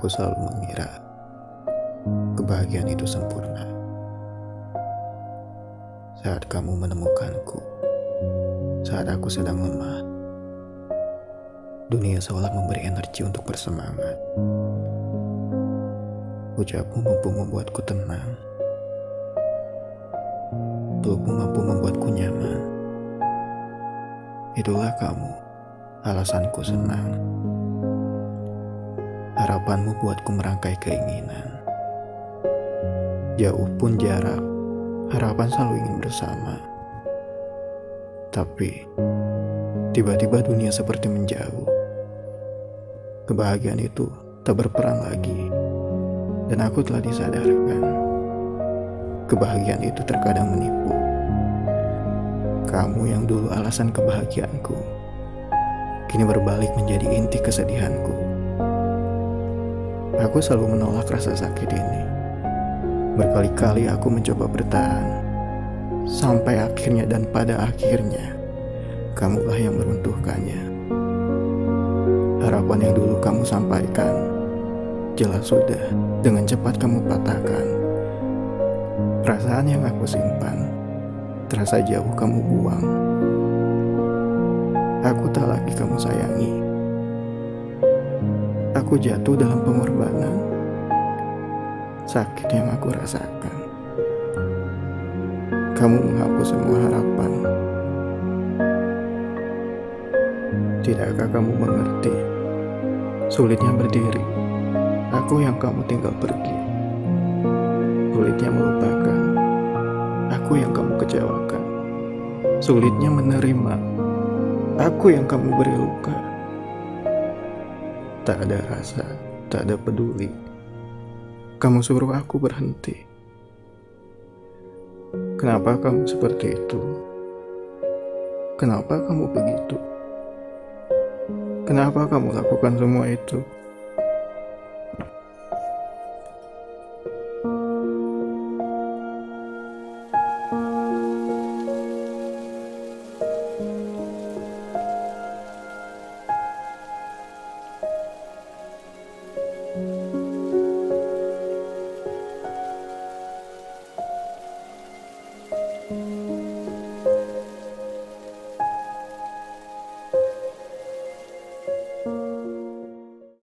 Aku selalu mengira kebahagiaan itu sempurna. Saat kamu menemukanku, saat aku sedang lemah, dunia seolah memberi energi untuk bersemangat. Ucapmu mampu membuatku tenang, pelukmu mampu membuatku nyaman. Itulah kamu, alasanku senang. Harapanmu buatku merangkai keinginan. Jauh pun jarak, harapan selalu ingin bersama. Tapi, tiba-tiba dunia seperti menjauh. Kebahagiaan itu tak berperan lagi. Dan aku telah disadarkan. Kebahagiaan itu terkadang menipu. Kamu yang dulu alasan kebahagiaanku, kini berbalik menjadi inti kesedihanku. Aku selalu menolak rasa sakit ini. Berkali-kali aku mencoba bertahan. Sampai akhirnya dan pada akhirnya, kamulah yang meruntuhkannya. Harapan yang dulu kamu sampaikan, jelas sudah dengan cepat kamu patahkan. Perasaan yang aku simpan, terasa jauh kamu buang. Aku tak lagi kamu sayangi. Aku jatuh dalam pengorbanan. Sakit yang aku rasakan. Kamu menghapus semua harapan. Tidakkah kamu mengerti? Sulitnya berdiri. Aku yang kamu tinggal pergi. Sulitnya melupakan. Aku yang kamu kecewakan. Sulitnya menerima. Aku yang kamu beri luka. Tak ada rasa, tak ada peduli. Kamu suruh aku berhenti. Kenapa kamu seperti itu? Kenapa kamu begitu? Kenapa kamu lakukan semua itu?